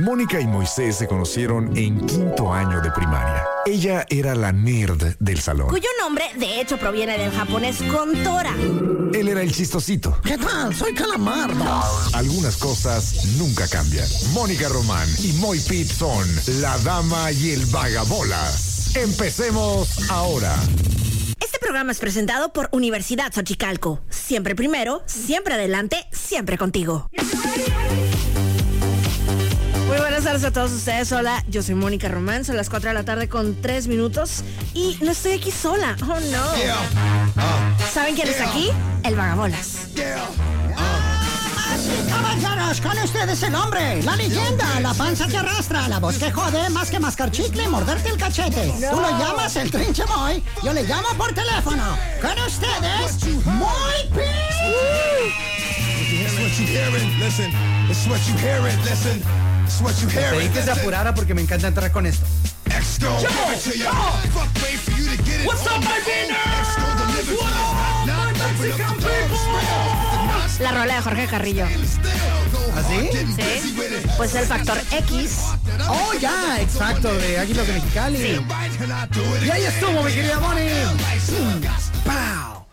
Mónica y Moisés se conocieron en quinto año de primaria. Ella era la nerd del salón. Cuyo nombre, de hecho, proviene del japonés Kontora. Él era el chistosito. ¿Qué tal? Soy Calamardo. Algunas cosas nunca cambian. Mónica Román y Moy Pitt son la dama y el vagabolas. Empecemos ahora. Este programa es presentado por Universidad Xochicalco. Siempre primero, siempre adelante, siempre contigo. Buenas tardes a todos ustedes. Hola, yo soy Mónica Román. Son las 4 de la tarde con 3 minutos. Y no estoy aquí sola. Oh, no. ¿Saben quién está aquí? El Vagabolas. Caballeros, con ustedes el hombre, la leyenda, la panza que arrastra, la voz que jode más que mascar chicle y morderte el cachete. Tú lo llamas el trinche boy, yo le llamo por teléfono. Con ustedes, muy It's Pedí que se apurara porque me encanta entrar con esto. What's up, my Oh. La rola de Jorge Carrillo. ¿Así? Sí. Pues el factor X. Oh, ya, exacto, de Águilas de Mexicali. Y ahí estuvo, mi querida Moni. ¡Pow!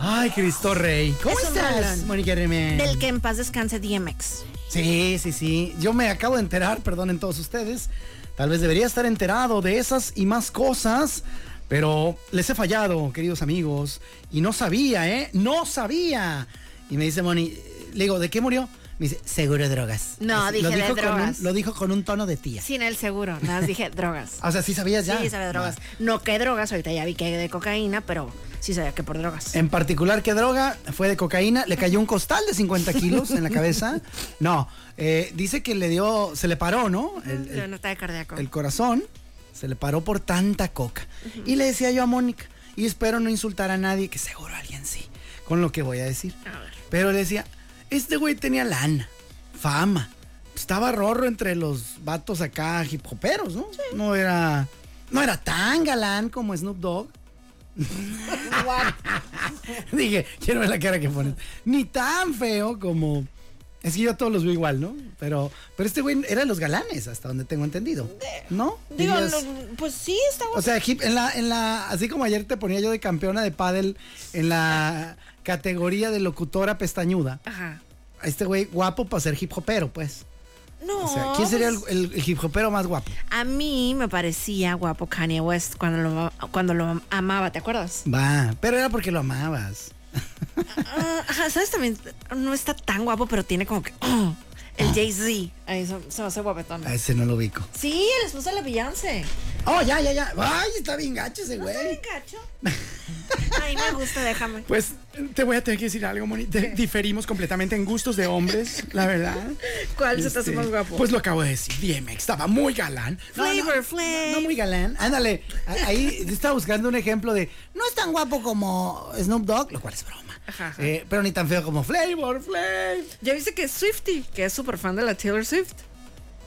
Ay, Cristo Rey. ¿Cómo Es estás, Remen? Del que en paz descanse DMX. Sí, sí, sí. Yo me acabo de enterar, perdonen todos ustedes. Tal vez debería estar enterado de esas y más cosas. Pero les he fallado, queridos amigos. Y no sabía, ¿eh? No sabía. Y me dice Moni, le digo, ¿de qué murió? Me dice, seguro de drogas. No, Así, dije lo de dijo con un- drogas. lo dijo con un tono de tía. Sin el seguro. Nada más dije drogas. O sea, sí sabías ya. Sí, sabe drogas. Va. No que drogas, ahorita ya vi que de cocaína, pero sí sabía que por drogas. En particular, ¿qué droga? Fue de cocaína. Le cayó un costal de 50 kilos en la cabeza. No, eh, dice que le dio, se le paró, ¿no? El, Pero el- no está de cardíaco. el corazón se le paró por tanta coca. Y le decía yo a Mónica, y espero no insultar a nadie, que seguro alguien sí, con lo que voy a decir. A ver. Pero le decía, este güey tenía lana, fama. Estaba rorro entre los vatos acá hip hoperos, ¿no? No era. No era tan galán como Snoop Dogg. Dije, quiero ver la cara que pones. Ni tan feo como. Es que yo a todos los veo igual, ¿no? Pero, pero este güey era de los galanes, hasta donde tengo entendido. ¿No? Digo, Dirías- no, pues sí, está o sea, en la, en la, así como ayer te ponía yo de campeona de pádel en la categoría de locutora pestañuda. Ajá. Este güey guapo para ser hip hopero, pues. No. O sea, ¿quién sería el, pues, el- el hip hopero más guapo? A mí me parecía guapo Kanye West cuando lo, cuando lo amaba, ¿te acuerdas? Va, pero era porque lo amabas. Ah, ajá, ¿sabes también? No está tan guapo, pero tiene como que. oh, el Jay-Z. Ahí se, se me hace guapetón. A ese no lo ubico. Sí, el esposo de la Beyoncé. Oh, ya, ya, ya. Ay, está bien gacho ese ¿No está bien güey. cacho? Ay, me gusta, déjame. Pues te voy a tener que decir algo, Moni. Diferimos completamente en gustos de hombres, la verdad. ¿Cuál se te hace Este, más guapo? Pues lo acabo de decir. DMX estaba muy galán. No, no, Flavor Flav. No muy galán. Ándale. Ahí estaba buscando un ejemplo de. No es tan guapo como Snoop Dogg, lo cual es broma. Ajá, ajá. Eh, pero ni tan feo como Flavor Flav. Ya viste que es Swifty, que es súper fan de la Taylor Swift.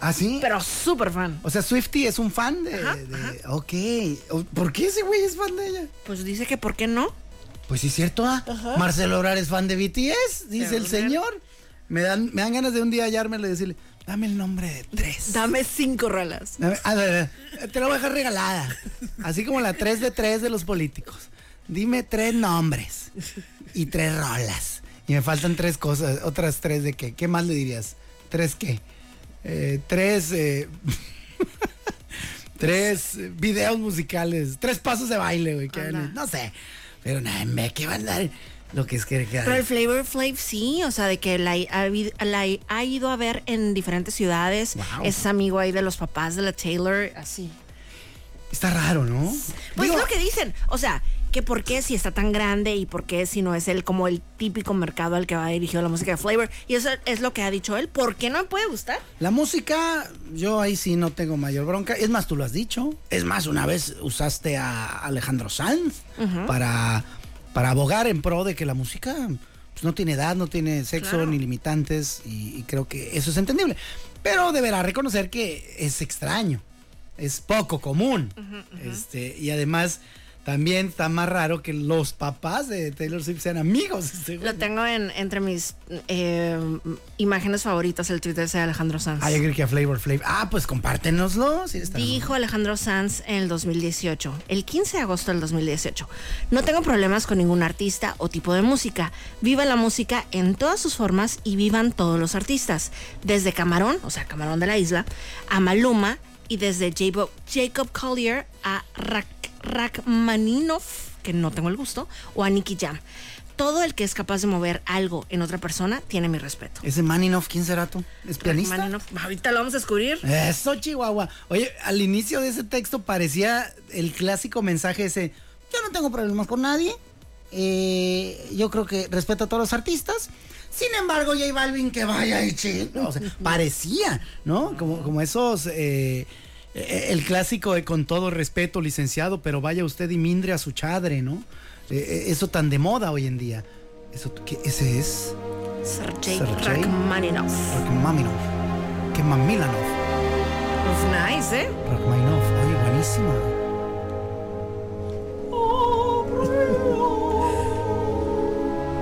¿Ah, sí? Pero súper fan. O sea, Swifty es un fan de. Ajá, de- Ok. ¿Por qué ese güey es fan de ella? Pues dice que ¿por qué no? Pues sí, es cierto, ¿ah? Marcelo Obrar es fan de BTS, dice el señor. Me dan, me dan ganas de un día hallármelo y decirle, dame el nombre de tres. Dame cinco rolas. Dame- a ver, te lo voy a dejar regalada. Así como la 3 de 3 de los políticos. Dime tres nombres y tres rolas. Y me faltan tres cosas, otras tres de qué. ¿Qué más le dirías? ¿Tres qué? Eh, tres... eh, tres eh, videos musicales. Tres pasos de baile, güey. que No sé. Pero nada, me que va a dar lo que es que... Pero el Flavor Flav sí, o sea, de que la, ha habido- la ha ido a ver en diferentes ciudades. Wow. Es amigo ahí de los papás de la Taylor, así. Está raro, ¿no? Pues Digo, es lo que dicen. O sea, que por qué si está tan grande y por qué si no es él como el típico mercado al que va dirigido la música de Flavor. Y eso es lo que ha dicho él. ¿Por qué no me puede gustar? La música, yo ahí sí no tengo mayor bronca. Es más, tú lo has dicho. Es más, una vez usaste a Alejandro Sanz para, para abogar en pro de que la música pues, no tiene edad, no tiene sexo Claro. ni limitantes. Y, y creo que eso es entendible. Pero deberá reconocer que es extraño. Es poco común. Este, y además también está más raro que los papás de Taylor Swift sean amigos. Lo tengo en, entre mis eh, imágenes favoritas, el tweet ese de Alejandro Sanz. Ah, yo creo que a Flavor Flav. Ah, pues compártenoslo. tan Dijo Alejandro Sanz en el 2018, el 15 de agosto del 2018. No tengo problemas con ningún artista o tipo de música. Viva la música en todas sus formas y vivan todos los artistas. Desde Camarón, o sea, Camarón de la isla, a Maluma y desde Jacob, Jacob Collier a Rak, Rachmaninoff, que no tengo el gusto, o a Nicky Jam. Todo el que es capaz de mover algo en otra persona tiene mi respeto. Ese Maninoff, ¿quién será tú? ¿Es pianista? Rachmaninoff, ahorita lo vamos a descubrir. Eso, Chihuahua. Oye, al inicio de ese texto parecía el clásico mensaje ese, yo no tengo problemas con nadie, eh, yo creo que respeto a todos los artistas, sin embargo, J Balvin que vaya y ching. O sea, parecía, ¿no? Como, como esos... eh, el clásico de con todo respeto, licenciado, pero vaya usted y mindre a su chadre, ¿no? Eh, eh, eso tan de moda hoy en día. Eso, ¿qué, ese es Sergei Sergei Rachmaninoff. Rachmaninov. Que Mamilanov. Pues nice, ¿eh? Rachmaninov. Oye, buenísima.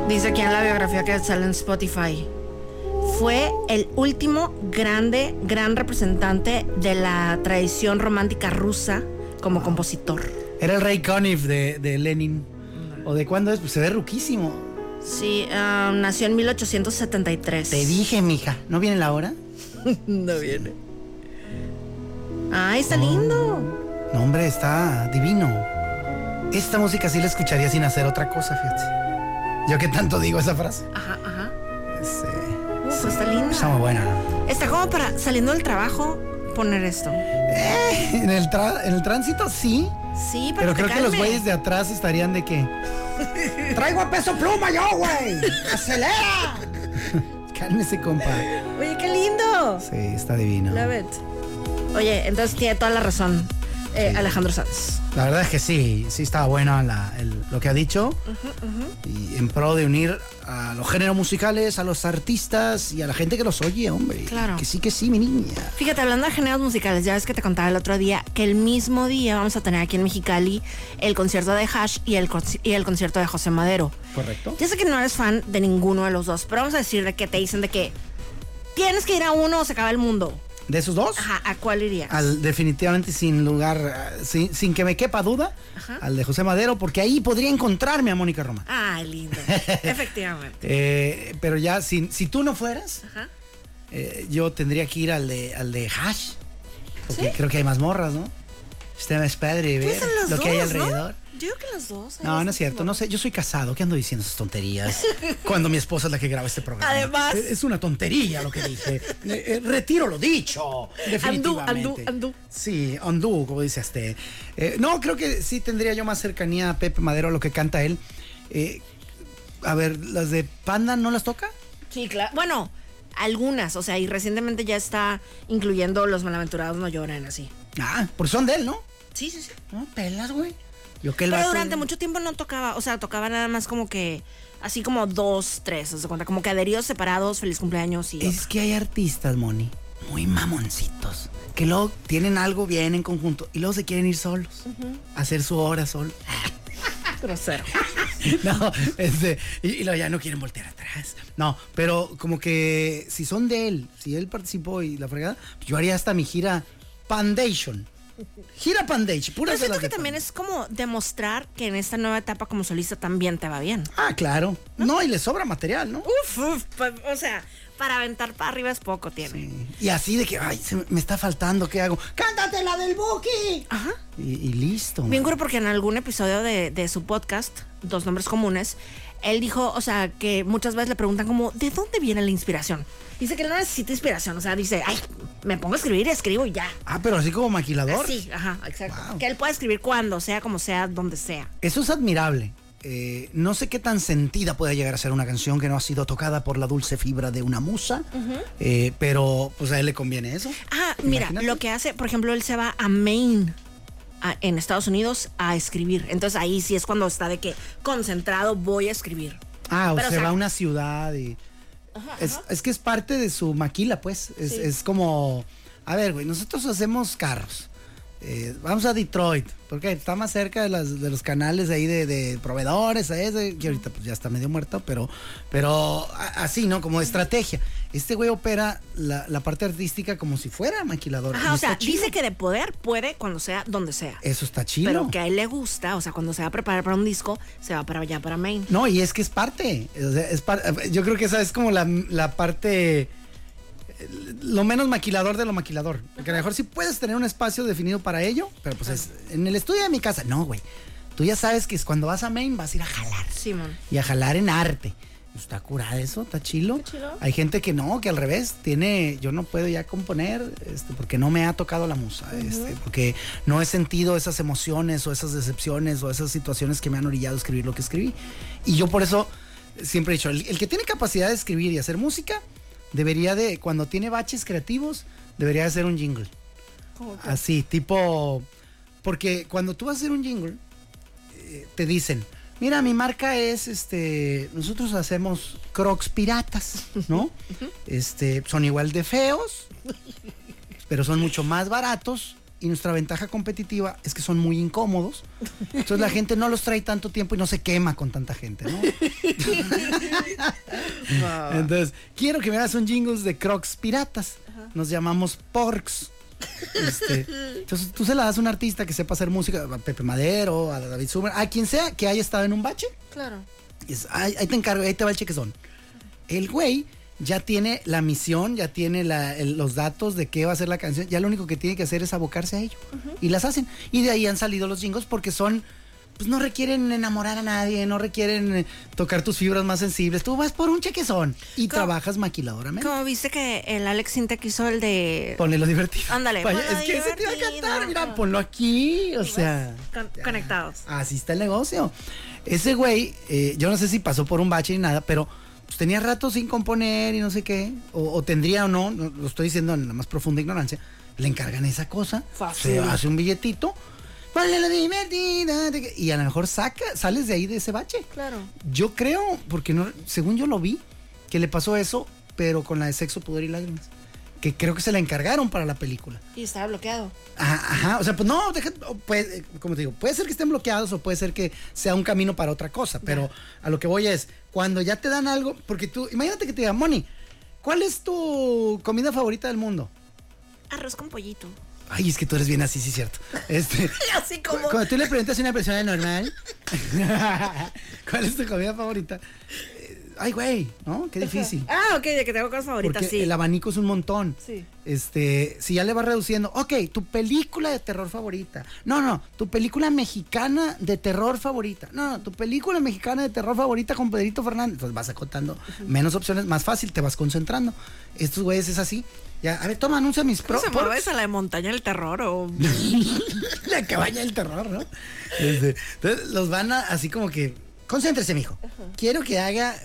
Dice aquí en la biografía que sale en Spotify. Fue el último grande, gran representante de la tradición romántica rusa como compositor. Era el rey Conniff de, de Lenin. ¿O de cuándo es? Pues se ve ruquísimo. Sí, ah, nació en 1873. Te dije, mija. ¿No viene la hora? No viene. Ay, está lindo. No, hombre, está divino. Esta música sí la escucharía sin hacer otra cosa, fíjate. Yo que tanto digo esa frase. Ajá, ajá. Es, Uf, está linda. está muy buena. Está como para saliendo del trabajo poner esto. Eh, en, el tra- en el tránsito sí, Sí, pero pero, creo que los güeyes de atrás estarían de que. Traigo a peso pluma yo, güey. ¡Acelera! Cálmese, compa. Oye, qué lindo. Sí, está divino. Love it. Oye, entonces tiene toda la razón eh, Alejandro Sanz. La verdad es que sí, sí estaba bueno la- el- lo que ha dicho. Y en pro de unir a los géneros musicales, a los artistas y a la gente que los oye, hombre. Claro. Que sí, que sí, mi niña. Fíjate, hablando de géneros musicales, ya ves que te contaba el otro día que el mismo día vamos a tener aquí en Mexicali el concierto de Hash y el, conci- y el concierto de José Madero. ¿Correcto? Ya sé que no eres fan de ninguno de los dos, pero vamos a decir de que te dicen de que tienes que ir a uno o se acaba el mundo. ¿De esos dos? Ajá, ¿a cuál irías? Al, definitivamente sin lugar, eh, sin, sin que me quepa duda, Ajá. al de José Madero, porque ahí podría encontrarme a Mónica Román. Ay, lindo. Efectivamente. Eh, pero ya, sin, si tú no fueras, Ajá. eh, yo tendría que ir al de, al de Hash. Porque ¿Sí? creo que hay más morras, ¿no? Usted es padre ver los lo que hay ¿no? Yo creo que los dos. No, no es cierto, no sé, yo soy casado, ¿qué ando diciendo esas tonterías? Cuando mi esposa es la que graba este programa. Además- Es es una tontería lo que dije. Eh, eh, retiro lo dicho. Definitivamente. andú, andú. Sí, andú, como dice este. Eh, no, creo que sí tendría yo más cercanía a Pepe Madero a lo que canta él. Eh, a ver, ¿las de Panda no las toca? Sí, claro. Bueno, algunas, o sea, y recientemente ya está incluyendo Los Malaventurados No Lloran, así. Ah, porque son de él, ¿no? Sí, sí, sí. No, pelas, güey. Yo que el Pero vato- durante mucho tiempo no tocaba, o sea, tocaba nada más como que, así como dos, tres, ¿se cuenta? Como que adheridos separados, feliz cumpleaños y... Es que hay artistas, Moni, muy mamoncitos, que luego tienen algo bien en conjunto y luego se quieren ir solos, a hacer su hora solo. grosero. no, este, y, y luego ya no quieren voltear atrás. No, pero como que si son de él, si él participó y la fregada, yo haría hasta mi gira Pandation. Gira Pandation, pura Pero siento que también es como demostrar que en esta nueva etapa como solista también te va bien. Ah, claro. No, y le sobra material, ¿no? Uf, uf, pa- o sea, para aventar para arriba es poco tiene. Y así de que, ay, se me- está faltando, ¿qué hago? ¡Cántate la del Buki! Ajá. Y, y listo. Bien man. porque en algún episodio de, de su podcast, Dos Nombres Comunes, él dijo, o sea, que muchas veces le preguntan como, ¿de dónde viene la inspiración? Dice que no necesita inspiración, o sea, dice, ay, me pongo a escribir y escribo y ya. Ah, pero así como maquilador. Sí, ajá, exacto. Wow. Que él puede escribir cuando sea, como sea, donde sea. Eso es admirable. Eh, no sé qué tan sentida puede llegar a ser una canción que no ha sido tocada por la dulce fibra de una musa, eh, pero pues a él le conviene eso. Ah, mira, Imagínate. lo que hace, por ejemplo, él se va a Maine. A- en Estados Unidos a escribir. Entonces ahí sí es cuando está de que concentrado voy a escribir. Ah, o Pero, se o sea- va a una ciudad y... es, es que es parte de su maquila, pues. Es, Sí. es como... A ver, güey, nosotros hacemos carros. Eh, vamos a Detroit, porque está más cerca de, las, de los canales ahí de, de proveedores, ese, que ahorita pues ya está medio muerto, pero, pero así, ¿no? Como estrategia. Este güey opera la, la parte artística como si fuera maquilador. Ajá, o sea, chido. dice que de poder puede cuando sea donde sea. Eso está chido. Pero que a él le gusta, o sea, cuando se va a preparar para un disco, se va para allá, para Maine. No, y es que es parte. o sea, es par- yo creo que esa es como la, la parte. Lo menos maquilador de lo maquilador. Porque a lo mejor sí puedes tener un espacio definido para ello, pero pues es en el estudio de mi casa. No, güey. Tú ya sabes que es cuando vas a Maine vas a ir a jalar. Simón. Y a jalar en arte. Está curada eso, está chilo. Está chilo. Hay gente que no, que al revés, tiene, yo no puedo ya componer, este, porque no me ha tocado la musa, este, porque no he sentido esas emociones o esas decepciones o esas situaciones que me han orillado a escribir lo que escribí. Y yo por eso siempre he dicho, el, el que tiene capacidad de escribir y hacer música, debería de, cuando tiene baches creativos, debería de hacer un jingle. Así, tipo, porque cuando tú vas a hacer un jingle, eh, te dicen, mira, mi marca es, este, nosotros hacemos crocs piratas, ¿no? Este, son igual de feos, pero son mucho más baratos y nuestra ventaja competitiva es que son muy incómodos. Entonces la gente no los trae tanto tiempo y no se quema con tanta gente, ¿no? Entonces, quiero que me hagas un jingles de crocs piratas. Nos llamamos porks. Este, entonces tú se la das a un artista que sepa hacer música, a Pepe Madero, a David Sumer, a quien sea que haya estado en un bache. Claro. Y es, ahí, ahí te encargo, ahí te va el chequezón. El güey ya tiene la misión, ya tiene la- el- los datos de qué va a ser la canción, ya lo único que tiene que hacer es abocarse a ello. Y las hacen. Y de ahí han salido los jingles porque son, pues no requieren enamorar a nadie, no requieren eh, tocar tus fibras más sensibles. Tú vas por un chequezón y trabajas maquiladoramente. Como viste que el Alex Sintek hizo el de Ponle lo divertido. Ándale, Vaya, es que ese te iba a cantar, mira, ponlo aquí, o sea. Con- conectados. Así está el negocio. Ese güey, eh, yo no sé si pasó por un bache ni nada, pero pues, tenía rato sin componer y no sé qué, o, o tendría o no, no, lo estoy diciendo en la más profunda ignorancia, le encargan esa cosa, Fácil. se hace un billetito, la divertida, y a lo mejor saca, sales de ahí de ese bache. Claro. Yo creo, porque no, según yo lo vi, que le pasó eso, pero con la de sexo, poder y lágrimas. Que creo que se la encargaron para la película. Y estaba bloqueado. Ajá, ajá, o sea, pues no, deja, o puede, como te digo, puede ser que estén bloqueados o puede ser que sea un camino para otra cosa, pero a lo que voy es, cuando ya te dan algo, porque tú, imagínate que te digan, Moni, ¿cuál es tu comida favorita del mundo? Arroz con pollito. Ay, es que tú eres bien así, sí, cierto. Este, Así como. cuando tú le preguntas a una persona normal, ¿cuál es tu comida favorita? Ay, güey, ¿no? Qué difícil. Ah, ok, de que tengo cosas favoritas, Porque sí. el abanico es un montón. Sí. Este, si ya le vas reduciendo, ok, tu película de terror favorita. No, no, tu película mexicana de terror favorita. No, no, tu película mexicana de terror favorita con Pedrito Fernández. Entonces vas acotando menos opciones, más fácil, te vas concentrando. Estos güeyes es así. Ya, a ver, toma, anuncia mis ¿Cómo pro. se mueve esa la de montaña del terror o La cabaña del terror, ¿no? Este, entonces los van a, así como que, concéntrese, mijo. Quiero que haga,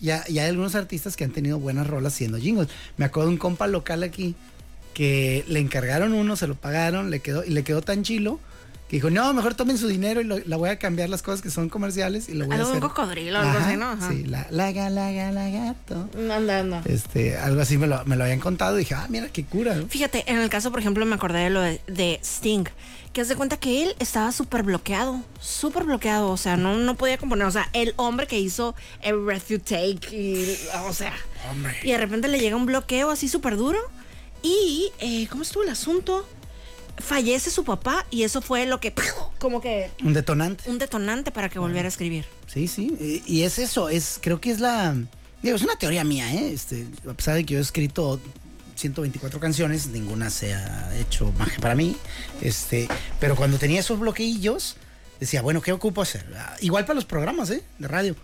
ya, ya hay algunos artistas que han tenido buenas rolas siendo jingles. Me acuerdo de un compa local aquí que le encargaron uno, se lo pagaron, le quedó, y le quedó tan chilo que dijo, no, mejor tomen su dinero y lo- la voy a cambiar las cosas que son comerciales y lo voy a Algo de hacer. un cocodrilo, algo así, ¿no? Ajá. Sí, la, la, la, ga- la gato. Anda, anda. Este, algo así me lo, me lo habían contado y dije, ah, mira, qué cura, ¿no? Fíjate, en el caso, por ejemplo, me acordé de lo de, de Sting, que hace cuenta que él estaba súper bloqueado, súper bloqueado, o sea, no, no podía componer, o sea, el hombre que hizo Every Breath You Take, y, o sea, Hombre. y de repente le llega un bloqueo así súper duro, y, eh, ¿cómo estuvo el asunto? Fallece su papá, y eso fue lo que, como que, Un detonante. un detonante para que volviera a escribir. Sí, sí, y, es eso, es, creo que es la, digo, es una teoría mía, ¿eh? Este, a pesar de que yo he escrito 124 canciones, ninguna se ha hecho magia para mí, este, pero cuando tenía esos bloqueillos, decía, bueno, ¿qué ocupo hacer? Ah, Igual para los programas, ¿eh? De radio.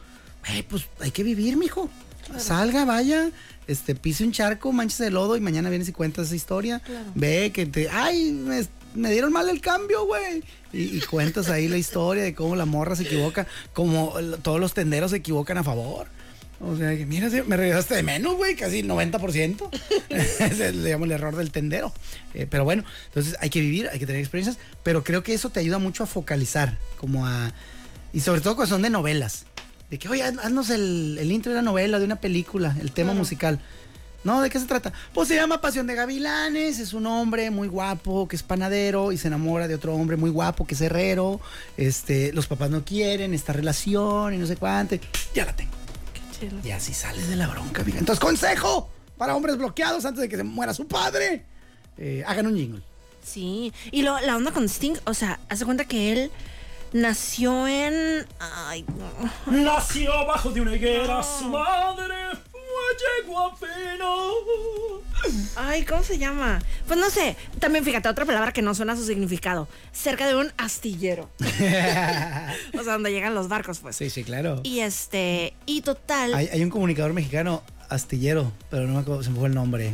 Eh, pues hay que vivir, mijo. Salga, vaya, este, pise un charco, manches de lodo y mañana vienes y cuentas esa historia. Ve que te, ay, me, me dieron mal el cambio, güey. Y, y cuentas ahí la historia de cómo la morra se equivoca, como todos los tenderos se equivocan a favor. O sea, que mira, me regresaste de menos, güey, casi 90%. Ese le llamo el error del tendero. Eh, pero bueno, entonces hay que vivir, hay que tener experiencias, pero creo que eso te ayuda mucho a focalizar, como a... Y sobre todo cuando son de novelas. De que, oye, haz- haznos el, el intro de una novela, de una película, el tema musical. No, ¿de qué se trata? Pues se llama Pasión de Gavilanes, es un hombre muy guapo que es panadero y se enamora de otro hombre muy guapo que es herrero. Este, los papás no quieren esta relación y no sé cuánto. Ya la tengo. Y así sales de la bronca, mija. Entonces, consejo para hombres bloqueados antes de que se muera su padre. eh, hagan un jingle. Sí, y lo- la onda con Sting, o sea, hace cuenta que él nació en... Ay, no. Nació bajo de una higuera, su madre fue. Ay, ¿cómo se llama? Pues no sé. También fíjate, otra palabra que no suena a su significado. Cerca de un astillero. o sea, donde llegan los barcos, pues. Sí, sí, claro. Y este, y total. Hay, hay un comunicador mexicano, astillero, pero no me acuerdo, se me fue el nombre.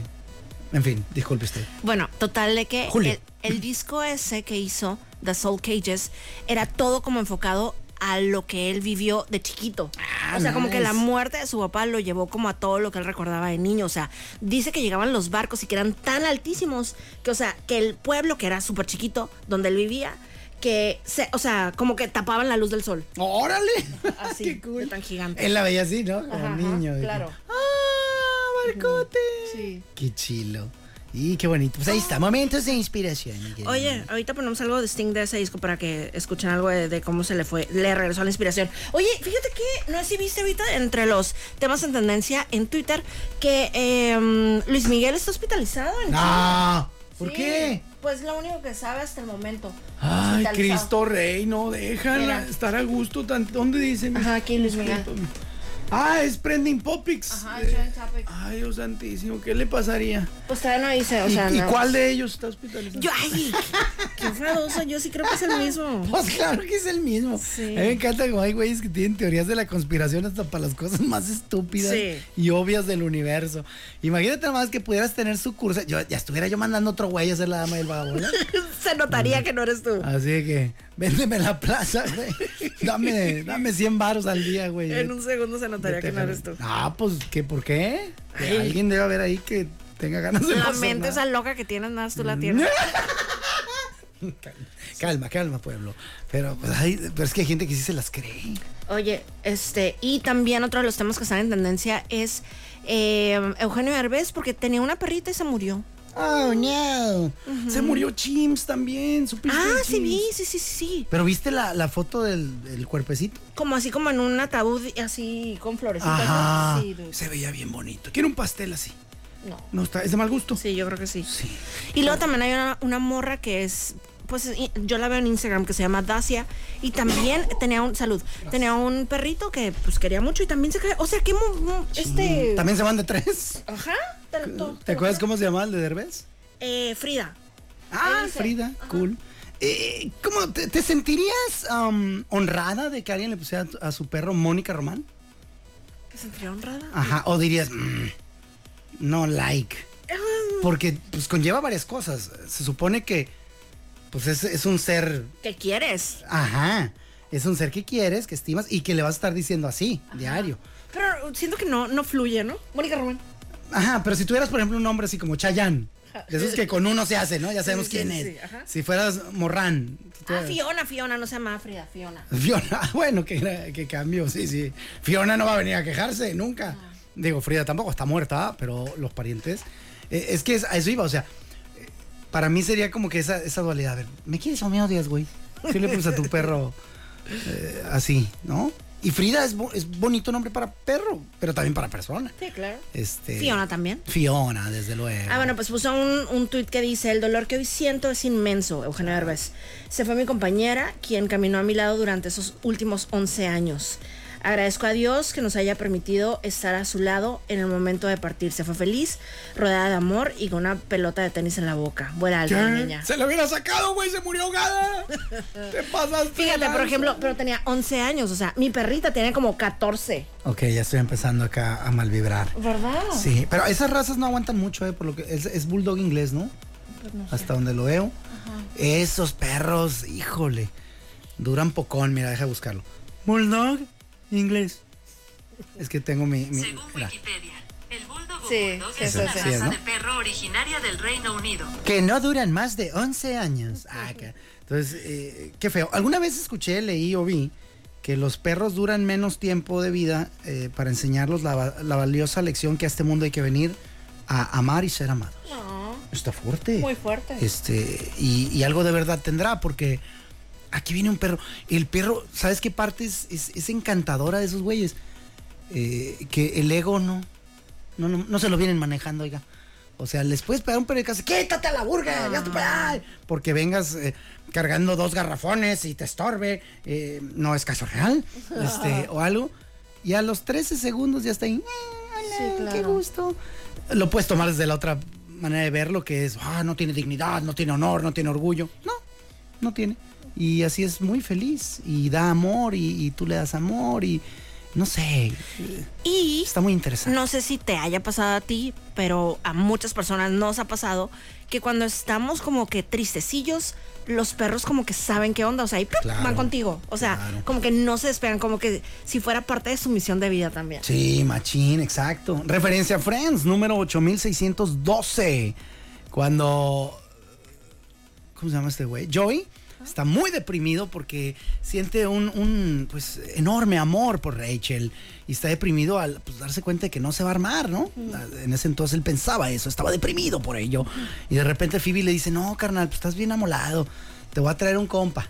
En fin, disculpe usted. Bueno, total de que Julio. el, el disco ese que hizo, The Soul Cages, era todo como enfocado a lo que él vivió de chiquito. o sea, como que la muerte de su papá lo llevó como a todo lo que él recordaba de niño. O sea, dice que llegaban los barcos y que eran tan altísimos que, o sea, que el pueblo que era súper chiquito, donde él vivía, que, se, o sea, como que tapaban la luz del sol. ¡Órale! Así, ¡Qué cool! tan gigante. Él la veía así, ¿no? Como Ajá, niño. claro. ¡Ah, Sí. ¡Qué chilo! Y qué bonito. Pues ahí está, momentos de inspiración. mi querido. Oye, ahorita ponemos algo de Sting de ese disco para que escuchen algo de, de cómo se le fue, le regresó la inspiración. Oye, fíjate que, no sé si viste ahorita entre los temas en tendencia en Twitter que eh, Luis Miguel está hospitalizado en ¡No! ¿Por Sí, qué? Pues lo único que sabe hasta el momento. Ay. Cristo Rey, no déjala Mira. estar a gusto. tan- ¿Dónde dice? Ajá, aquí Luis Miguel. Ah, es Prending Topics. Ajá, Eh, Trending Topics. Ay, Dios santísimo, ¿qué le pasaría? Pues todavía no dice, o ¿Y, sea, y no. cuál de ellos está hospitalizado? Yo, ay, qué enfadoso, yo sí creo que es el mismo. Pues claro que es el mismo. Sí. A mí me encanta como hay güeyes que tienen teorías de la conspiración hasta para las cosas más estúpidas Sí. y obvias del universo. Imagínate nada más que pudieras tener su curso. Yo ya estuviera yo mandando otro güey a hacer la dama del vagabundo. Se notaría que no eres tú. Así que, véndeme la plaza, güey. Dame, dame 100 varos al día, güey. En un segundo se notaría que no eres tú. Ah, pues, ¿qué? ¿Por qué? Ay. Alguien debe haber ahí que tenga ganas de La mente esa loca que tienes, nada, tú la tienes. Calma, calma, pueblo. Pero, pues, ay, pero es que hay gente que sí se las cree. Oye, este, y también otro de los temas que están en tendencia es eh, Eugenio Derbez porque tenía una perrita y se murió. Oh, no. Se murió Chims también, ¿supiste? Ah, sí vi, sí, sí, sí. Pero viste la, la foto del, del cuerpecito. Como así como en un ataúd así con florecitas. Ajá. Sí. Se veía bien bonito. Quiero un pastel así. No. No está, es de mal gusto. Sí, yo creo que sí. Sí. Y luego también hay una, una morra que es, pues yo la veo en Instagram que se llama Dacia y también tenía un, salud, tenía un perrito que pues quería mucho y también se o sea, que este... También se van de tres. Ajá. Te lo- te lo- ¿Te acuerdas cómo se llamaba el de Derbez? Eh, Frida. Ah. Frida, cool. Eh, ¿Cómo te, te sentirías um, honrada de que alguien le pusiera a su perro Mónica Román? ¿Te sentiría honrada? Ajá, o dirías, "Mm, no like. Porque pues conlleva varias cosas. Se supone que pues es, es un ser, ¿Qué quieres? ajá, es un ser que quieres, que estimas y que le vas a estar diciendo así, diario. Pero siento que no, no fluye, ¿no? Mónica Román. Ajá, pero si tuvieras, por ejemplo, un nombre así como Chayanne, de esos que con uno se hace, ¿no? Ya sabemos sí, quién sí, es. sí. Si fueras Morrán. Ah, Fiona, Fiona, no se llama Frida, Fiona. Fiona, bueno, que, que cambio, sí, sí. Fiona no va a venir a quejarse nunca. Digo, Frida tampoco está muerta, pero los parientes. eh, es que es- a eso iba, o sea, eh, para mí sería como que esa, esa dualidad. A ver, ¿me quieres o me odias, güey? ¿Qué le pones a tu perro eh, así, no? Y Frida es, bo- es bonito nombre para perro, pero también para persona. Sí, claro. Este, Fiona también. Fiona, desde luego. Ah, bueno, pues puso un, un tuit que dice, el dolor que hoy siento es inmenso, Eugenio Derbez. Se fue mi compañera, quien caminó a mi lado durante esos últimos 11 años. Agradezco a Dios que nos haya permitido estar a su lado en el momento de partir. Se fue feliz, rodeada de amor y con una pelota de tenis en la boca. Buena alta, niña. Se lo hubiera sacado, güey, se murió ahogada. Te pasaste. Fíjate, por ejemplo, pero tenía 11 años, o sea, mi perrita tiene como 14. Ok, ya estoy empezando acá a mal vibrar. ¿Verdad? Sí, pero esas razas no aguantan mucho, ¿eh? Por lo que es, es bulldog inglés, ¿no? Hasta donde lo veo. Esos perros, híjole, duran pocón. Mira, deja buscarlo. Bulldog inglés. Es que tengo mi. mi- Según. Wikipedia, el bulldog Sí, bulldog es una sí, raza ¿no? de perro originaria del Reino Unido. Que no duran más de 11 años. Ah, acá. Entonces, eh, qué feo. Alguna vez escuché, leí o vi que los perros duran menos tiempo de vida eh, para enseñarlos la, va- la valiosa lección que a este mundo hay que venir a amar y ser amados. Está fuerte. Muy fuerte. Este, y, y algo de verdad tendrá, porque aquí viene un perro. El perro, ¿sabes qué parte es, es- es encantadora de esos güeyes? Eh, que el ego no, no, no, no se lo vienen manejando, oiga. O sea, les puedes pegar un perro de casa, quítate a la burga, ya allá", Porque vengas eh, cargando dos garrafones y te estorbe. eh, no es caso real. Este, o algo. Y a los 13 segundos ya está ahí. "Eh, hola, qué gusto. Lo puedes tomar desde la otra manera de verlo, que es, ah, no tiene dignidad, no tiene honor, no tiene orgullo. No, no tiene. Y así es muy feliz y da amor y, y tú le das amor y no sé, Y está muy interesante. no sé si te haya pasado a ti, pero a muchas personas nos ha pasado que cuando estamos como que tristecillos, los perros como que saben qué onda, o sea, y ¡pum! Claro, van contigo. O sea, claro. como que no se despegan, como que si fuera parte de su misión de vida también. Sí, machín, exacto. Referencia a Friends, número 8612. Cuando. ¿Cómo se llama este güey? Joey está muy deprimido porque siente un, un, pues, enorme amor por Rachel y está deprimido al pues, darse cuenta de que no se va a armar, ¿no? En ese entonces él pensaba eso, estaba deprimido por ello. Y de repente Phoebe le dice, no, carnal, pues estás bien amolado, te voy a traer un compa.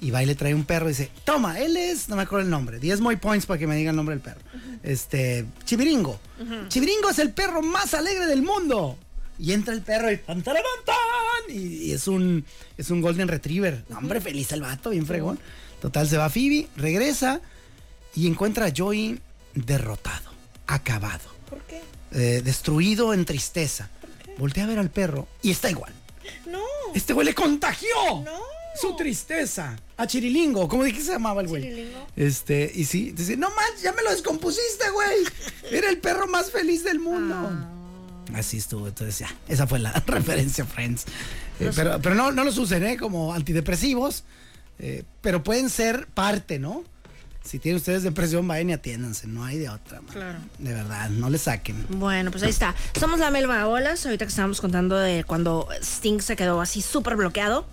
Y va y le trae un perro y dice, toma, él es, no me acuerdo el nombre, 10 muy points para que me diga el nombre del perro. Este, Chiviringo. Chiviringo es el perro más alegre del mundo. Y entra el perro y tan, tan, y, y es un es un golden retriever. No, hombre, feliz el vato, bien fregón. Total, se va Phoebe, regresa y encuentra a Joey derrotado, acabado. ¿Por qué? eh, destruido en tristeza. Voltea a ver al perro y está igual. No. Este güey le contagió No. su tristeza a Chirilingo. ¿Cómo dije que se llamaba el güey? Chirilingo. Este, y sí, dice, no manches, ya me lo descompusiste, güey. Era el perro más feliz del mundo. Ah. Así estuvo, entonces ya, esa fue la referencia, Friends. Eh, pero pero no, no los usen, ¿eh? Como antidepresivos, eh, pero pueden ser parte, ¿no? Si tienen ustedes depresión, vayan y atiéndanse, no hay de otra. man. Claro. De verdad, no le saquen. Bueno, pues ahí está. Somos la Melba Olas. Ahorita que estábamos contando de cuando Sting se quedó así súper bloqueado.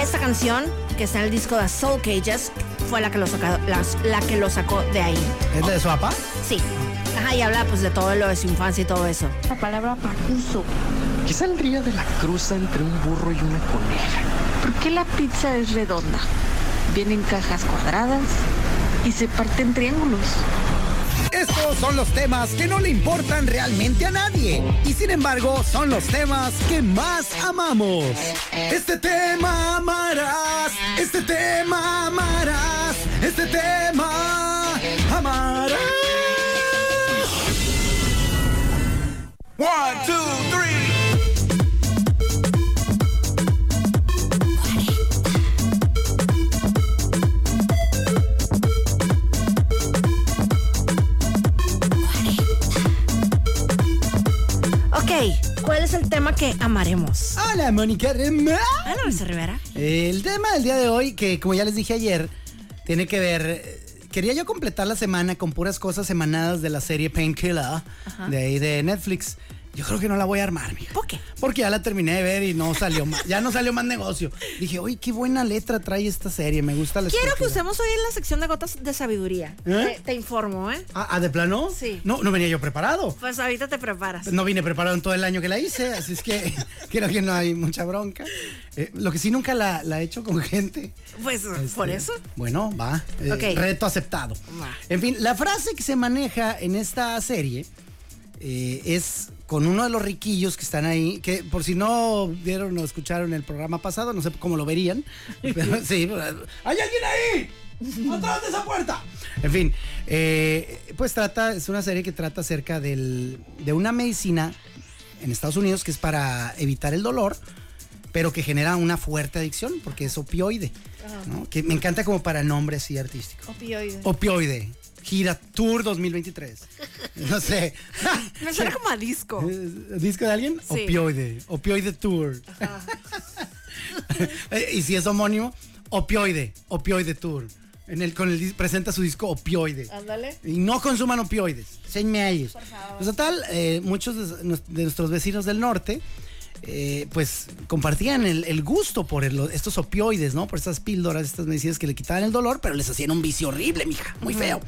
Esta canción, que está en el disco de Soul Cages, fue la que lo, sacó, las- la que lo sacó de ahí. ¿Es la de su papá? Sí. Ajá, y habla pues de todo lo de su infancia y todo eso. La palabra pacuso. ¿Qué saldría de la cruza entre un burro y una coneja? ¿Por qué la pizza es redonda? Viene en cajas cuadradas y se parte en triángulos. Estos son los temas que no le importan realmente a nadie. Y sin embargo, son los temas que más amamos. Este tema amarás. Este tema amarás. Este tema amarás. One, two, three. Ok, ¿cuál es el tema que amaremos? Hola, Mónica Remar. Hola, Luis Rivera. El tema del día de hoy, que como ya les dije ayer, tiene que ver. Quería yo completar la semana con puras cosas emanadas de la serie Painkiller, de ahí de Netflix. Yo creo que no la voy a armar, mija. ¿Por qué? Porque ya la terminé de ver y no salió más, ya no salió más negocio. Dije, oye, qué buena letra trae esta serie, me gusta la Quiero que estructura". usemos hoy en la sección de gotas de sabiduría. ¿Eh? Te, te informo, ¿eh? Ah, ah, ¿de plano? Sí. No, no venía yo preparado. Pues ahorita te preparas. No vine preparado en todo el año que la hice, así es que creo que no hay mucha bronca. Eh, lo que sí nunca la, la he hecho con gente. Pues por eso. Bueno, va. eh. Reto aceptado. Va. En fin, la frase que se maneja en esta serie es con uno de los riquillos que están ahí, que por si no vieron o escucharon el programa pasado, no sé cómo lo verían. Pero, sí, ¡hay alguien ahí! ¡Atrás de esa puerta! En fin, eh, pues trata, es una serie que trata acerca del, de una medicina en Estados Unidos que es para evitar el dolor, pero que genera una fuerte adicción porque es opioide. ¿no? Que me encanta como para nombre así artístico. Opioide. Opioide. Gira Tour 2023. No sé. Me suena como a disco. ¿Eh, ¿Disco de alguien? Sí. Opioide. Opioide Tour. Y si es homónimo, Opioide. Opioide Tour. En el, con el, presenta su disco Opioide. Ándale. Y no consuman opioides. Enséñenme a ellos. Pues total, eh, muchos de nuestros vecinos del norte, eh, pues compartían el, el gusto por el- estos opioides, ¿no? Por estas píldoras, estas medicinas que le quitaban el dolor, pero les hacían un vicio horrible, mija. Muy feo.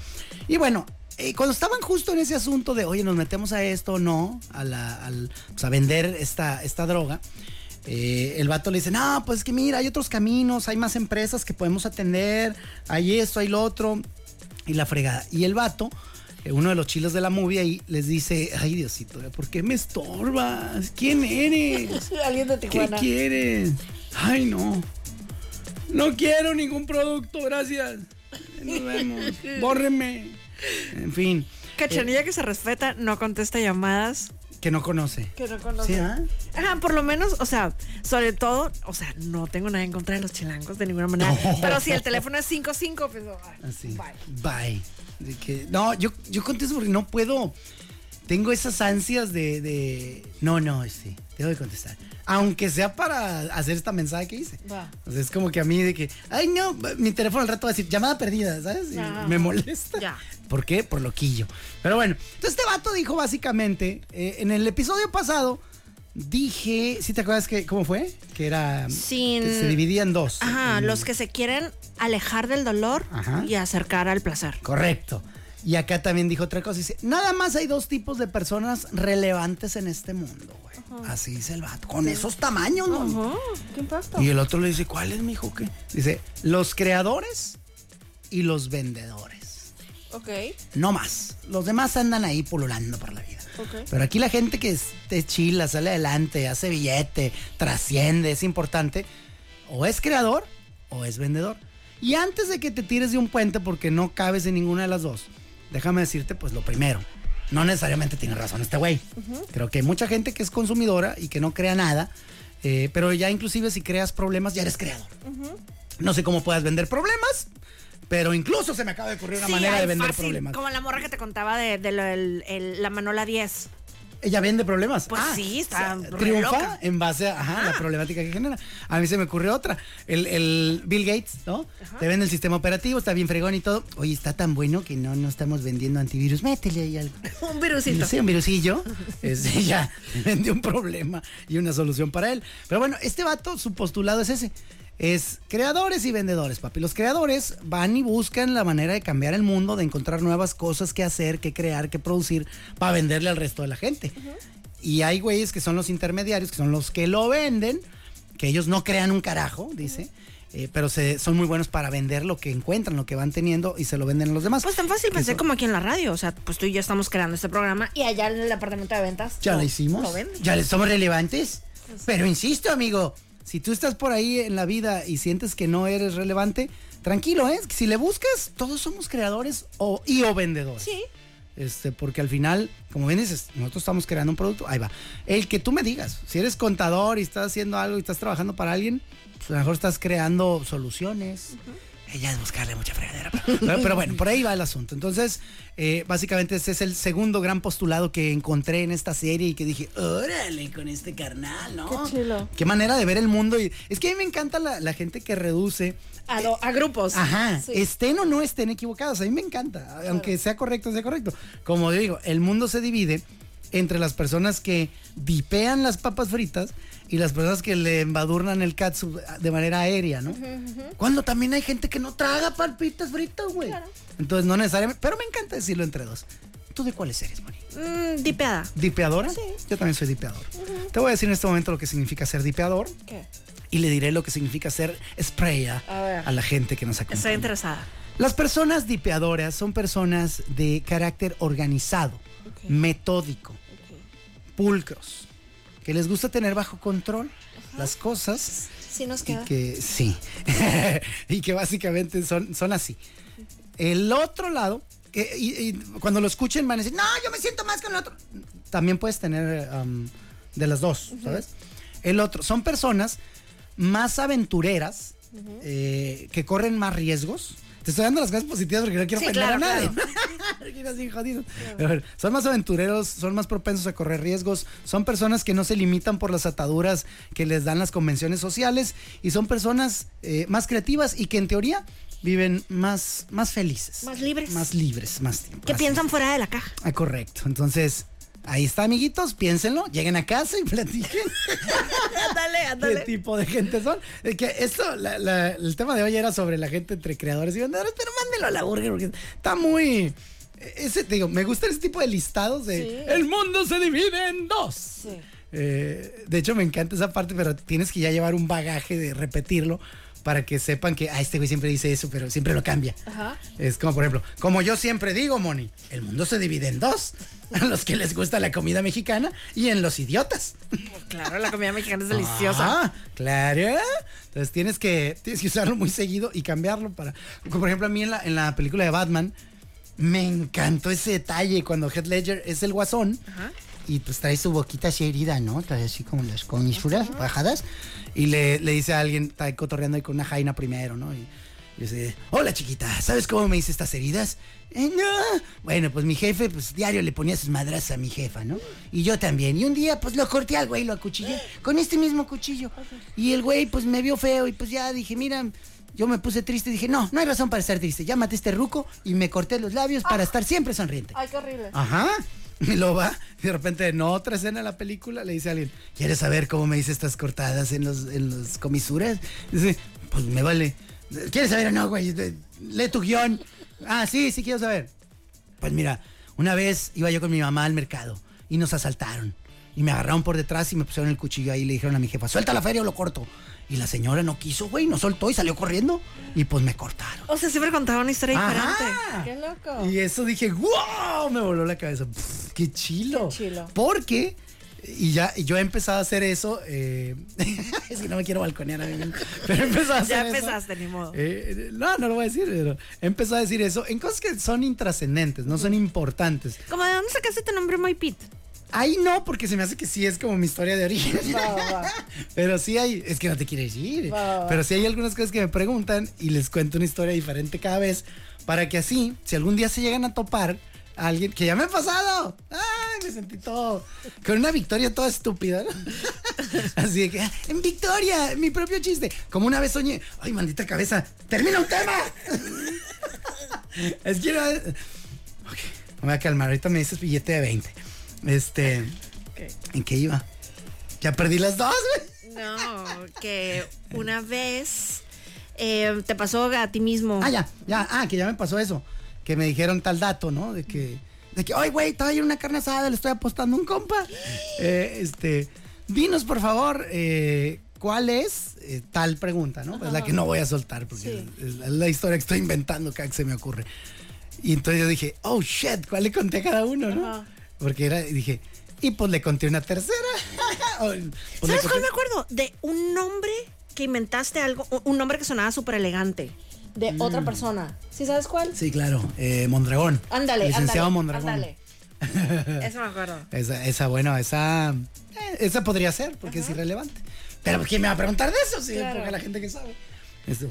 Y bueno, eh, cuando estaban justo en ese asunto de, oye, nos metemos a esto o no, a, la, al, pues, a vender esta, esta droga, eh, el vato le dice, no, pues que mira, hay otros caminos, hay más empresas que podemos atender, hay esto, hay lo otro, y la fregada. Y el vato, uno de los chilos de la movie ahí, les dice, ay Diosito, ¿por qué me estorbas? ¿Quién eres? Alguien de ¿Qué Tijuana. quieres? Ay, no. No quiero ningún producto, gracias. Nos vemos. Bórreme. En fin, Cachanilla que se respeta, no contesta llamadas. Que no conoce. Que no conoce. Sí, ¿ah? Ajá, por lo menos, o sea, sobre todo, o sea, no tengo nada en contra de los chilangos de ninguna manera. No. Pero si el teléfono es 55, pues. ay, Así. bye. Bye. De que, no, yo, yo contesto porque no puedo. Tengo esas ansias de. de- no, no, sí. Tengo que contestar. Aunque sea para hacer esta mensaje que hice. Va. O sea, es como que a mí de que, ay no, mi teléfono al rato va a decir llamada perdida, ¿sabes? Y Ajá. me molesta. Ya. ¿Por qué? Por loquillo. Pero bueno, entonces este vato dijo básicamente, eh, en el episodio pasado, dije, ¿sí te acuerdas que, cómo fue? Que era, Sin- que se dividía en dos. Ajá, En- los que se quieren alejar del dolor Ajá. y acercar al placer. Correcto. Y acá también dijo otra cosa, dice, nada más hay dos tipos de personas relevantes en este mundo, güey. Así dice el vato, con esos tamaños, ¿no? ¿Qué impacto? Y el otro le dice, ¿cuáles, mijo? ¿Qué? Dice, los creadores y los vendedores. Ok. No más. Los demás andan ahí pululando por la vida. Ok. Pero aquí la gente que te chila, sale adelante, hace billete, trasciende, es importante, o es creador o es vendedor. Y antes de que te tires de un puente porque no cabes en ninguna de las dos, déjame decirte pues lo primero. No necesariamente tiene razón este güey. Creo que hay mucha gente que es consumidora y que no crea nada, eh, pero ya inclusive si creas problemas ya eres creador. No sé cómo puedas vender problemas, pero incluso se me acaba de ocurrir una Sí, manera de vender fácil, problemas. Como la morra que te contaba de, de lo del- el- la Manola 10. Ella vende problemas. Pues sí, está triunfa loca. en base a ajá, la problemática que genera. A mí se me ocurre otra. El, el Bill Gates, ¿no? Te vende el sistema operativo, está bien fregón y todo. Oye, está tan bueno que no, no estamos vendiendo antivirus. Métele ahí algo. Un virusito. Sí, un virusillo. Este, ya vendió un problema y una solución para él. Pero bueno, este vato, su postulado es ese. Es creadores y vendedores, papi. Los creadores van y buscan la manera de cambiar el mundo, de encontrar nuevas cosas que hacer, que crear, que producir para venderle al resto de la gente. Y hay güeyes que son los intermediarios, que son los que lo venden, que ellos no crean un carajo, dice. eh, pero se, son muy buenos para vender lo que encuentran, lo que van teniendo y se lo venden a los demás. Pues tan fácil pensé son- como aquí en la radio. O sea, pues tú y yo estamos creando este programa y allá en el departamento de ventas. Ya lo- hicimos. Lo. Ya le somos relevantes. Pero insisto, amigo, si tú estás por ahí en la vida y sientes que no eres relevante, tranquilo, ¿eh? Si le buscas, todos somos creadores o, y o vendedores. Sí. Este, porque al final, como bien dices, nosotros estamos creando un producto, ahí va. El que tú me digas, si eres contador y estás haciendo algo y estás trabajando para alguien, pues a lo mejor estás creando soluciones. Ella es buscarle mucha fregadera. Pero, bueno, por ahí va el asunto. Entonces, eh, básicamente ese es el segundo gran postulado que encontré en esta serie y que dije, órale, con este carnal, ¿no? Qué chilo. Qué manera de ver el mundo. Y, es que a mí me encanta la, la gente que reduce A, lo- a grupos. Ajá, Sí. estén o no estén equivocados, a mí me encanta, aunque sea correcto, sea correcto. Como digo, el mundo se divide entre las personas que dipean las papas fritas y las personas que le embadurnan el catsup de manera aérea, ¿no? Cuando también hay gente que no traga papitas fritas, güey. Entonces no necesariamente, pero me encanta decirlo entre dos. ¿Tú de cuáles eres, Moni? Mm, dipeada. ¿Dipeadora? Sí. Yo también soy dipeador. Te voy a decir en este momento lo que significa ser dipeador ¿Qué? y le diré lo que significa ser sprayer A a la gente que nos acompaña. Estoy interesada. Las personas dipeadoras son personas de carácter organizado, metódico, pulcros, que les gusta tener bajo control las cosas Sí nos y queda. que sí, y que básicamente son, son así. El otro lado, que, y, y cuando lo escuchen van a decir, no, yo me siento más con el otro. También puedes tener um, de las dos, ¿sabes? El otro, son personas más aventureras, eh, que corren más riesgos. Te estoy dando las cosas positivas porque no quiero Sí, claro, a nadie. claro. Pero, son más aventureros, son más propensos a correr riesgos, son personas que no se limitan por las ataduras que les dan las convenciones sociales y son personas eh, más creativas y que en teoría viven más, más felices. Más libres. Más libres, más tiempo. Que piensan fuera de la caja. Ah, correcto. Entonces, ahí está, amiguitos, piénsenlo, lleguen a casa y platiquen ándale, qué tipo de gente son. Es que esto, la- la- el tema de hoy era sobre la gente entre creadores y vendedores, pero mándenlo a la burger porque está muy, ese, te digo, me gusta ese tipo de listados de el mundo se divide en dos. Eh, de hecho, me encanta esa parte, pero tienes que ya llevar un bagaje de repetirlo para que sepan que, ah, este güey siempre dice eso, pero siempre lo cambia. Ajá. Es como, por ejemplo, como yo siempre digo, Moni, el mundo se divide en dos. A los que les gusta la comida mexicana y en los idiotas. Claro, la comida mexicana es deliciosa. Ah, claro. Entonces tienes que, tienes que usarlo muy seguido y cambiarlo para. Por ejemplo, a mí en la, en la película de Batman me encantó ese detalle cuando Heath Ledger es el guasón. Y pues trae su boquita así herida, ¿no? Trae así como las comisuras bajadas. Y le, le dice a alguien, está cotorreando ahí con una jaina primero, ¿no? Y, y dice, hola chiquita, ¿sabes cómo me hice estas heridas? "Eh, no. Bueno, pues mi jefe, pues diario le ponía sus madras a mi jefa, ¿no? Y yo también. Y un día, pues lo corté al güey, lo acuchillé con este mismo cuchillo. Y el güey, pues me vio feo y pues ya dije, mira, yo me puse triste y dije, no, no hay razón para estar triste. Llámate a este ruco y me corté los labios para estar siempre sonriente. Ay, qué horrible. Ajá. Y lo va, y de repente en otra escena de la película le dice a alguien, ¿quieres saber cómo me hice estas cortadas en los, en los comisuras? Dice, pues me vale. ¿Quieres saber o no, güey? Lee tu guion. Ah, sí, sí quiero saber. Pues mira, una vez iba yo con mi mamá al mercado y nos asaltaron. Y me agarraron por detrás y me pusieron el cuchillo ahí y le dijeron a mi jefa, suelta la feria o lo corto. Y la señora no quiso, güey, no soltó y salió corriendo. Y pues me cortaron. O sea, siempre contaba una historia Ajá. diferente. Qué loco. Y eso dije, wow, me voló la cabeza. Pff, qué chilo. Qué chilo. Porque, y ya y yo he empezado a hacer eso, eh, es que no me quiero balconear a mí mismo, pero he empezado a hacer Ya eso. empezaste, ni modo. Eh, no, no lo voy a decir, pero he empezado a decir eso en cosas que son intrascendentes, no son importantes. Como de dónde sacaste tu nombre Moy Pit. Ahí no, porque se me hace que sí es como mi historia de origen. Pero sí hay, es que no te quieres ir. Va. Pero sí hay algunas cosas que me preguntan y les cuento una historia diferente cada vez para que así, si algún día se llegan a topar a alguien que ya me ha pasado, ay, me sentí todo con una victoria toda estúpida. ¿no? Así de que, "Ah, en victoria, mi propio chiste. Como una vez soñé, ay, maldita cabeza, termina un tema. es que no- Ok, me voy a calmar, ahorita me dices billete de 20. Este, ¿en qué iba? Ya perdí las dos, güey. No, que una vez eh, te pasó a ti mismo. Ah, ya, ya, ah, que ya me pasó eso. Que me dijeron tal dato, ¿no? De que, de que, ay, güey, estaba en una carne asada, le estoy apostando a un compa. Eh, este, dinos, por favor, eh, ¿cuál es eh, tal pregunta, no? Es la que no voy a soltar, porque es la, la historia que estoy inventando cada que se me ocurre. Y entonces yo dije, oh, shit, ¿cuál le conté a cada uno, no? Porque era, y dije, y pues le conté una tercera. Pues, ¿Sabes cuál me acuerdo? De un nombre que inventaste algo, un- nombre que sonaba súper elegante. De otra persona. ¿Sí sabes cuál? Mm. Sí, claro, eh, Mondragón. Ándale, Licenciado ándale, Mondragón. ándale. Eso me acuerdo. Esa, esa, bueno, esa. eh, esa podría ser, porque es irrelevante. Pero ¿quién me va a preguntar de eso? Sí, Claro. porque la gente que sabe. Esto,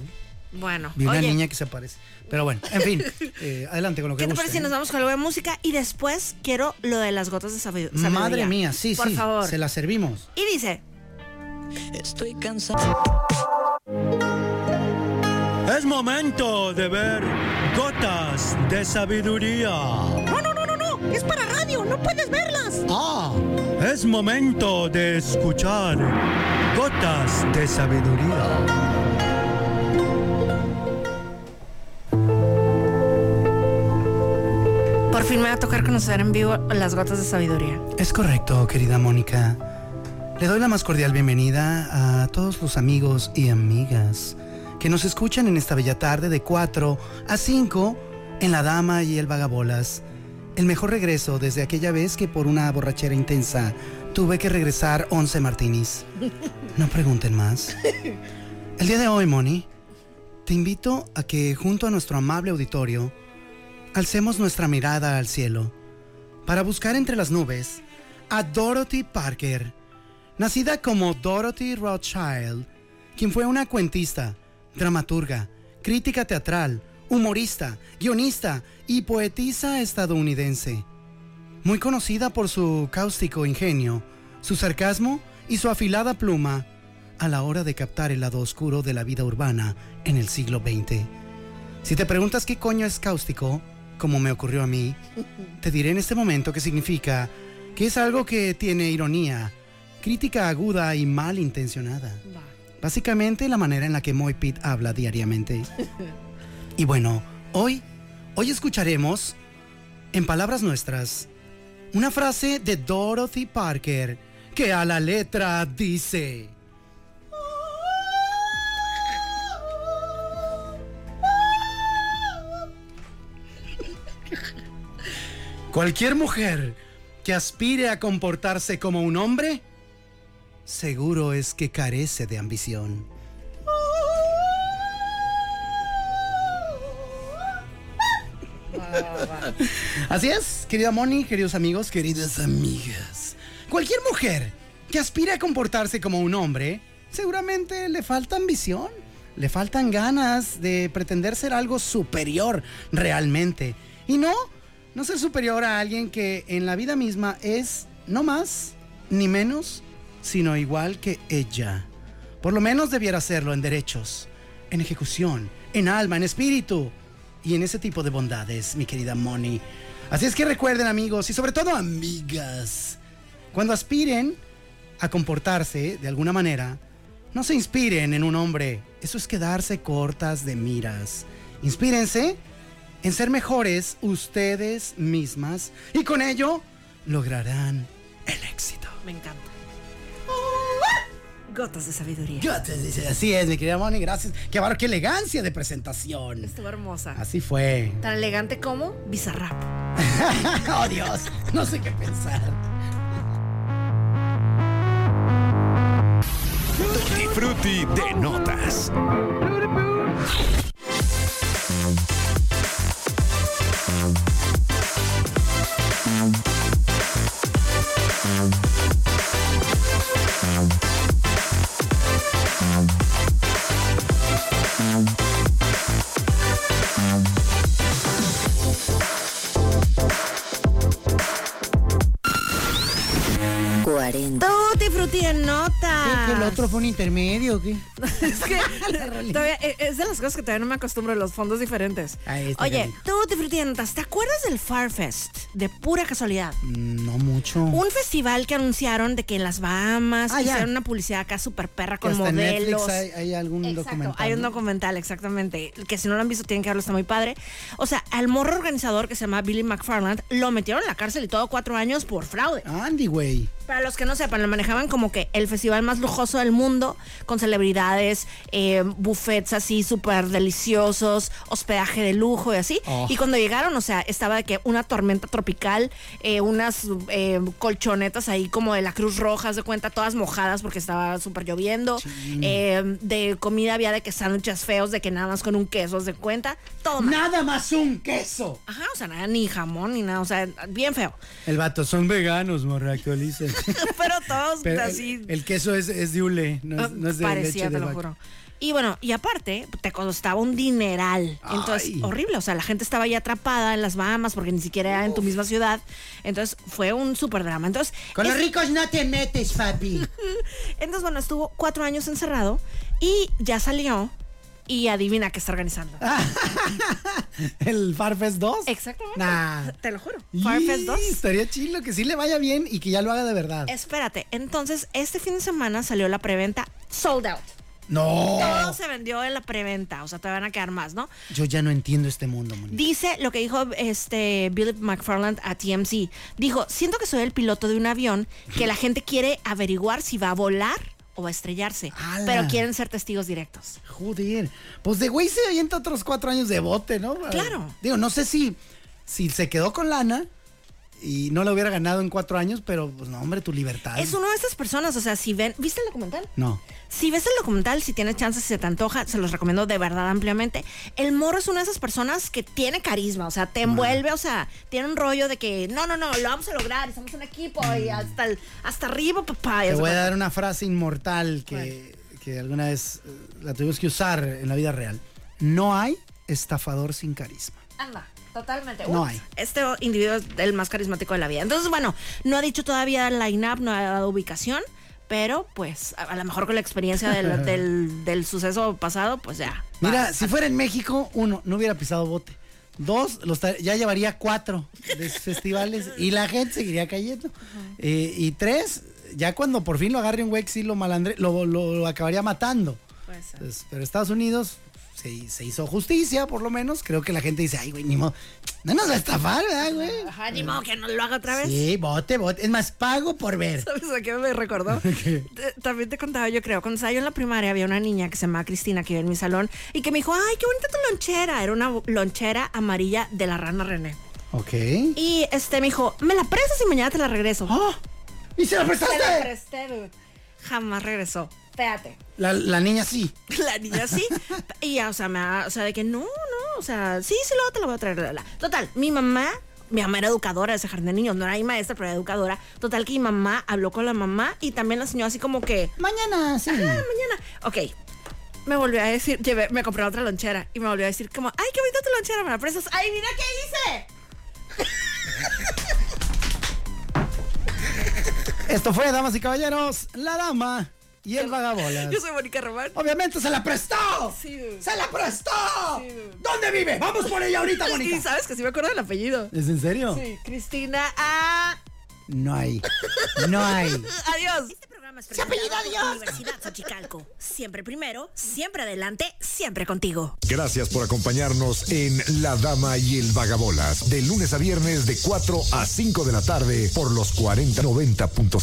Bueno, vi una oye, niña que se parece. Pero bueno, en fin, eh, adelante con lo que ¿qué te guste, parece si ¿eh? nos vamos con algo de música y después quiero lo de las gotas de sabi- sabiduría? Madre mía, sí, Por sí. favor. Se la servimos. Y dice, Estoy cansado. Es momento de ver gotas de sabiduría. No, no, no, no, no. Es para radio. No puedes verlas. Ah, Es momento de escuchar gotas de sabiduría. Fin me va a tocar conocer en vivo las gotas de sabiduría. es correcto, querida Mónica. Le doy la más cordial bienvenida a todos los amigos y amigas que nos escuchan en esta bella tarde de 4 a 5 en La Dama y el Vagabolas. El mejor regreso desde aquella vez que por una borrachera intensa tuve que regresar 11 martinis. No pregunten más. El día de hoy, Moni, te invito a que junto a nuestro amable auditorio alcemos nuestra mirada al cielo para buscar entre las nubes a Dorothy Parker, nacida como Dorothy Rothschild, quien fue una cuentista, dramaturga, crítica teatral, humorista, guionista y poetisa estadounidense. Muy conocida por su cáustico ingenio, su sarcasmo y su afilada pluma a la hora de captar el lado oscuro de la vida urbana en el siglo XX. Si te preguntas qué coño es cáustico, como me ocurrió a mí, te diré en este momento que significa que es algo que tiene ironía, crítica aguda y malintencionada. Básicamente la manera en la que Moy Pitt habla diariamente. Y bueno, hoy, hoy escucharemos En palabras nuestras, una frase de Dorothy Parker que a la letra dice... Cualquier mujer que aspire a comportarse como un hombre, seguro es que carece de ambición. Así es, querida Moni, queridos amigos, queridas amigas. Cualquier mujer que aspire a comportarse como un hombre, seguramente le falta ambición, le faltan ganas de pretender ser algo superior realmente. Y no, no ser superior a alguien que en la vida misma es no más ni menos, sino igual que ella. Por lo menos debiera serlo en derechos, en ejecución, en alma, en espíritu y en ese tipo de bondades, mi querida Moni. Así es que recuerden amigos y sobre todo amigas, cuando aspiren a comportarse de alguna manera, no se inspiren en un hombre, eso es quedarse cortas de miras. Inspírense en ser mejores ustedes mismas y con ello lograrán el éxito. Me encanta. Gotas de sabiduría. Gotas de- Así es, mi querida Moni, gracias. Qué bárbaro, qué elegancia de presentación. Estuvo hermosa. Así fue. Tan elegante como Bizarrap. oh Dios, no sé qué pensar. Tutti Frutti de notas. Nota. ¿Que el otro fue un intermedio o qué? es que todavía, eh, es de las cosas que todavía no me acostumbro los fondos diferentes. Ahí está, Oye, en notas. ¿Te acuerdas del Farfest? De pura casualidad. No mucho. Un festival que anunciaron de que en las Bahamas Ah, ya. hicieron una publicidad acá super perra Que con hasta en modelos. Netflix hay, hay algún Exacto, documental. hay un ¿no? documental, exactamente. Que si no lo han visto, tienen que verlo, está muy padre. O sea, al morro organizador que se llama Billy McFarland lo metieron en la cárcel y todo cuatro años por fraude. Andy, güey. Para los que no sepan, lo manejaban como que el festival más lujoso del mundo, con celebridades, eh, buffets así súper deliciosos, hospedaje de lujo y así. Oh. Y cuando llegaron, o sea, estaba de que una tormenta tropical, eh, unas eh, colchonetas ahí como de la Cruz Roja, haz de cuenta, todas mojadas porque estaba súper lloviendo. Eh, de comida había de que sándwiches feos, de que nada más con un queso, de cuenta. Todo mal. Nada más un queso. Ajá, o sea, nada, ni jamón, ni nada, o sea, bien feo. El vato, son veganos, morra, actualicen. Pero todos Pero así. el, el queso es, es de hule, no es, no es de Parecía, leche te de lo vaca. juro. Y bueno, y aparte, te costaba un dineral. Entonces, Ay. horrible. O sea, la gente estaba ahí atrapada en las Bahamas porque ni siquiera era en tu misma ciudad. Entonces, fue un súper drama. Entonces, Con los ricos no te metes, papi. entonces, bueno, estuvo cuatro años encerrado y ya salió. Y adivina qué está organizando. ¿El Farfest 2? Exactamente. Nah. Te lo juro. Farfest 2. Y Estaría chilo que sí le vaya bien y que ya lo haga de verdad. Espérate, entonces este fin de semana salió la preventa sold out. No. Todo se vendió en la preventa, o sea, te van a quedar más, ¿no? Yo ya no entiendo este mundo, Moni. Dice lo que dijo este Billy McFarland a TMC. Dijo, siento que soy el piloto de un avión que la gente quiere averiguar si va a volar o a estrellarse, pero quieren ser testigos directos. Joder. Pues de güey se avienta otros cuatro años de bote, ¿no? Claro. Digo, no sé si, si se quedó con lana y no lo hubiera ganado en cuatro años, pero pues no, hombre, tu libertad. Es una de estas personas, o sea, si ven, ¿viste el documental? No. Si ves el documental, si tienes chance, si se te antoja, se los recomiendo de verdad ampliamente. El morro es una de esas personas que tiene carisma, o sea, te envuelve, o sea, tiene un rollo de que no, no, no, lo vamos a lograr, somos un equipo y hasta, el- hasta arriba, papá. Te voy a dar una frase inmortal que, que alguna vez eh, la tuvimos que usar en la vida real. No hay estafador sin carisma. Anda, totalmente. No hay. Este individuo es el más carismático de la vida. Entonces, bueno, no ha dicho todavía el line-up, no ha dado ubicación, pero pues a, a lo mejor con la experiencia del, del- del suceso pasado, pues ya. Mira, si fuera en México, uno, no hubiera pisado bote. Dos, los ya llevaría cuatro de festivales y la gente seguiría cayendo. Eh, y tres, ya cuando por fin lo agarre un güey sí lo malandre, lo, lo- lo acabaría matando. Pues, pero Estados Unidos se, se hizo justicia, por lo menos. Creo que la gente dice, ay, güey, ni modo. No nos va a estafar, ¿verdad, güey? Ajá, ni modo que no lo haga otra vez. Sí, bote, bote. Es más, pago por ver. ¿Sabes a qué me recordó? Te- También te contaba, yo creo, cuando estaba yo en la primaria había una niña que se llamaba Cristina que iba en mi salón y que me dijo, ay, qué bonita tu lonchera. Era una lonchera amarilla de la rana René. Ok. Y este me dijo, me la prestas y mañana te la regreso. ¿Y se la prestaste? Se la presté, dude. Jamás regresó. Espérate. La, la niña sí. La niña sí. y ya, o sea, me, ha- o sea, de que no, no, o sea, sí, sí, luego te la voy a traer. la, la. Total, mi mamá, mi mamá era educadora de ese jardín de niños, no era mi maestra, pero era educadora. Total, que mi mamá habló con la mamá y también la enseñó así como que. Mañana, sí. Ajá, mañana. Ok. Me volvió a decir, llevé, me compré otra lonchera y me volvió a decir como, ay, qué bonita tu lonchera, me la prestas. Ay, mira qué hice. Esto fue, damas y caballeros, la dama y el vagabolas. Yo soy Mónica Román. Obviamente se la prestó. Sí, dude. ¡Se la prestó! Sí, dude. ¿Dónde vive? Vamos por ella ahorita, Y Mónica. sabes que sí me acuerdo del apellido. ¿Es en serio? Sí, Cristina. Ah, No hay. No hay. adiós. Se apellida Dios. Universidad Xochicalco. Siempre primero, siempre adelante, siempre contigo. Gracias por acompañarnos en La Dama y el Vagabolas, de lunes a viernes de 4 a 5 de la tarde por los 4090.7.